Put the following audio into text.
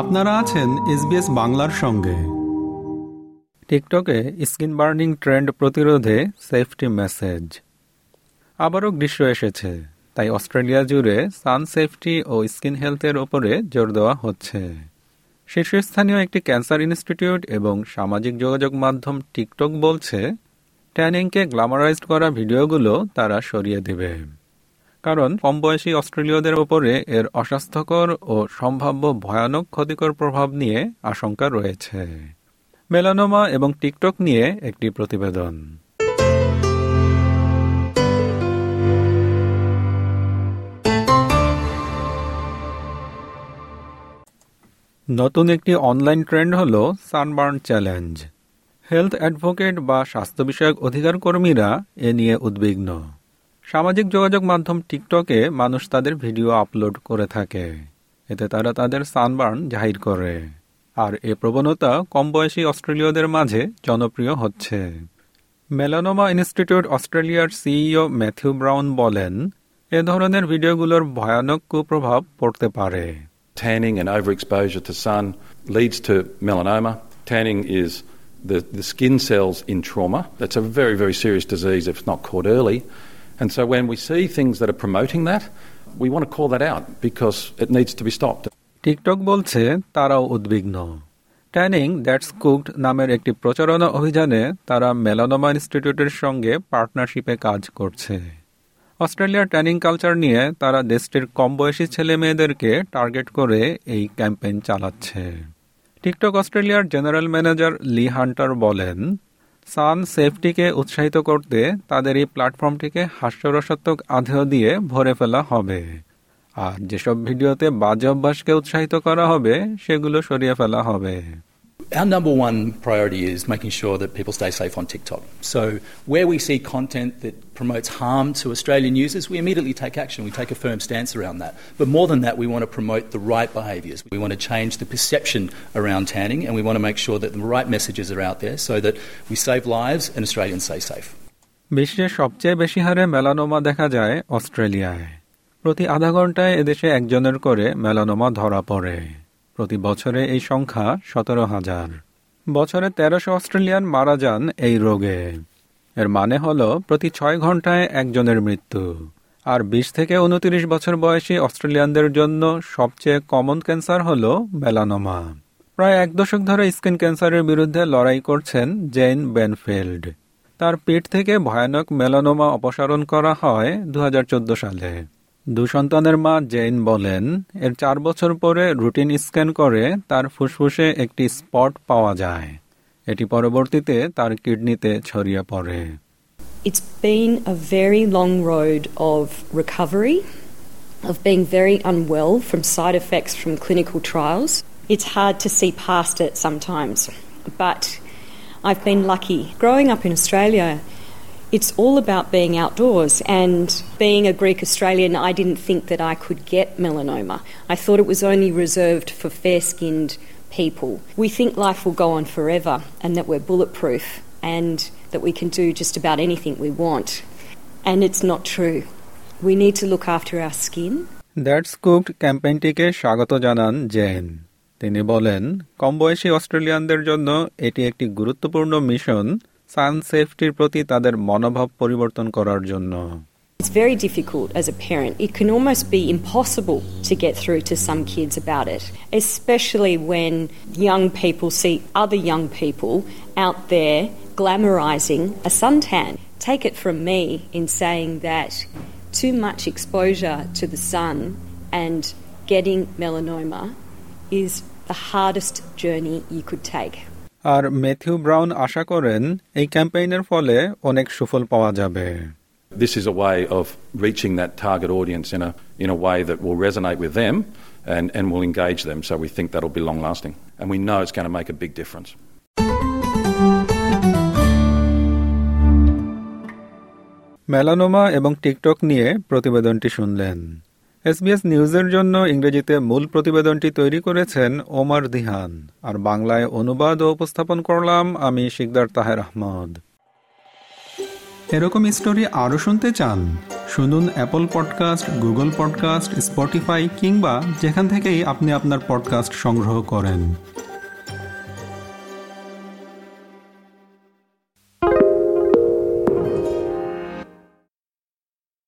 আপনারা আছেন এসবিএস বাংলার সঙ্গে। টিকটকে স্কিন বার্নিং ট্রেন্ড প্রতিরোধে সেফটি মেসেজ। আবারও গ্রীষ্ম এসেছে, তাই অস্ট্রেলিয়া জুড়ে সান সেফটি ও স্কিন হেলথের ওপরে জোর দেওয়া হচ্ছে। শীর্ষস্থানীয় একটি ক্যান্সার ইনস্টিটিউট এবং সামাজিক যোগাযোগ মাধ্যম টিকটক বলছে, ট্যানিংকে গ্ল্যামারাইজড করা ভিডিওগুলো তারা সরিয়ে দেবে। কারণ কম বয়সী অস্ট্রেলীয়দের ওপরে এর অস্বাস্থ্যকর ও সম্ভাব্য ভয়ানক ক্ষতিকর প্রভাব নিয়ে আশঙ্কা রয়েছে। মেলানোমা এবং টিকটক নিয়ে একটি প্রতিবেদন। নতুন একটি অনলাইন ট্রেন্ড হল সানবার্ন চ্যালেঞ্জ। হেলথ অ্যাডভোকেট বা স্বাস্থ্য বিষয়ক অধিকার কর্মীরা এ নিয়ে উদ্বিগ্ন। সামাজিক যোগাযোগ মাধ্যম টিকটকে মানুষ তাদের ভিডিও আপলোড করে থাকে এতে তারা তাদের সানবার্ন জাহির করে আর এ প্রবণতা কম বয়সী অস্ট্রেলীয়দের মাঝে জনপ্রিয় হচ্ছে মেলানোমা ইনস্টিটিউট অস্ট্রেলিয়ার সিইও ম্যাথিউ ব্রাউন বলেন এ ধরনের ভিডিওগুলোর ভয়ানক কুপ্রভাব পড়তে পারে Tanning and overexposure to sun leads to melanoma. Tanning is the, the skin cells in trauma. That's a very, very serious disease if it's not caught early. And so when we see things that are promoting that, we want to call that out because it needs to be stopped. TikTok বলছে তারাও উদ্বিগ্ন। Tanning that's cooked নামের একটি প্রচারণা অভিযানে তারা melanoma ইনস্টিটিউটের সঙ্গে পার্টনারশিপে কাজ করছে। অস্ট্রেলিয়ার ট্যানিং কালচার নিয়ে তারা দেশটির কম বয়সী ছেলে মেয়েদেরকে টার্গেট করে এই ক্যাম্পেইন চালাচ্ছে। টিকটক অস্ট্রেলিয়ার জেনারেল ম্যানেজার লি হান্টার বলেন সান সেফটিকে উৎসাহিত করতে তাদের এই প্ল্যাটফর্মটিকে হাস্যরসাত্মক আধেয় দিয়ে ভরে ফেলা হবে। আর যেসব ভিডিওতে বাজে অভ্যাসকে উৎসাহিত করা হবে, সেগুলো সরিয়ে ফেলা হবে। Our number one priority is making sure that people stay safe on TikTok. So, where we see content that promotes harm to Australian users, we immediately take action. We take a firm stance around that. But more than that, we want to promote the right behaviours. We want to change the perception around tanning, and we want to make sure that the right messages are out there so that we save lives and Australians stay safe. বিশ্বে সবচেয়ে বেশি হারে melanoma দেখা যায় অস্ট্রেলিয়ায় প্রতি আধা ঘন্টায় এদেশে একজনের করে মেলানোমা ধরা পড়ে প্রতি বছরে এই সংখ্যা সতেরো হাজার। বছরে তেরোশো অস্ট্রেলিয়ান মারা যান এই রোগে। এর মানে হল প্রতি ছয় ঘন্টায় একজনের মৃত্যু। আর বিশ থেকে উনত্রিশ বছর বয়সী অস্ট্রেলিয়ানদের জন্য সবচেয়ে কমন ক্যান্সার হল মেলানোমা প্রায় এক দশক ধরে স্কিন ক্যান্সারের বিরুদ্ধে লড়াই করছেন জেন বেনফিল্ড তার পিঠ থেকে ভয়ানক মেলানোমা অপসারণ করা হয় দু হাজার চোদ্দ সালে। দু সন্তানের মা জেইন বলেন এর চার বছর পরে রুটিন স্ক্যান করে তার ফুসফুসে একটি স্পট পাওয়া যায় এটি পরবর্তীতে তার কিডনিতে ছড়িয়ে পড়ে It's been a very long road of recovery, of being very unwell from side effects from clinical trials. It's hard to see past it sometimes, but I've been lucky. Growing up in Australia, it's all about being outdoors. And being a Greek Australian, I didn't think that I could get melanoma. I thought it was only reserved for fair skinned people. We think life will go on forever and that we're bulletproof and that we can do just about anything we want. And it's not true. We need to look after our skin. That's cooked ক্যাম্পেইনটিকে স্বাগত জানান gen তিনি বলেন কম বয়সী অস্ট্রেলিয়ানদের জন্য এটি একটি গুরুত্বপূর্ণ mission সান সেফটির প্রতি তাদের মনোভাব পরিবর্তন করার জন্য It's very difficult as a parent. It can almost be impossible to get through to some kids about it, especially when young people see other young people out there glamorizing a suntan. Take it from me in saying that too much exposure to the sun and getting melanoma is the hardest journey you could take. আর Matthew Brown আশা করেন এই ক্যাম্পেইনের ফলে অনেক সুফল পাওয়া যাবে This is a way of reaching that target audience in a, in a way that will resonate with them and, and will engage them. So we think that'll be long lasting. And we know it's going to make a big difference. Melanoma এবং TikTok নিয়ে প্রতিবেদনটি শুনলেন SBS নিউজের জন্য ইংরেজিতে মূল প্রতিবেদনটি তৈরি করেছেন ওমর দিহান। আর বাংলায় অনুবাদ ও উপস্থাপন করলাম আমি শিকদার তাহের আহমদ। এরকম স্টোরি আরও শুনতে চান, শুনুন Apple podcast, Google podcast, Spotify কিংবা যেখান থেকেই আপনি আপনার পডকাস্ট সংগ্রহ করেন।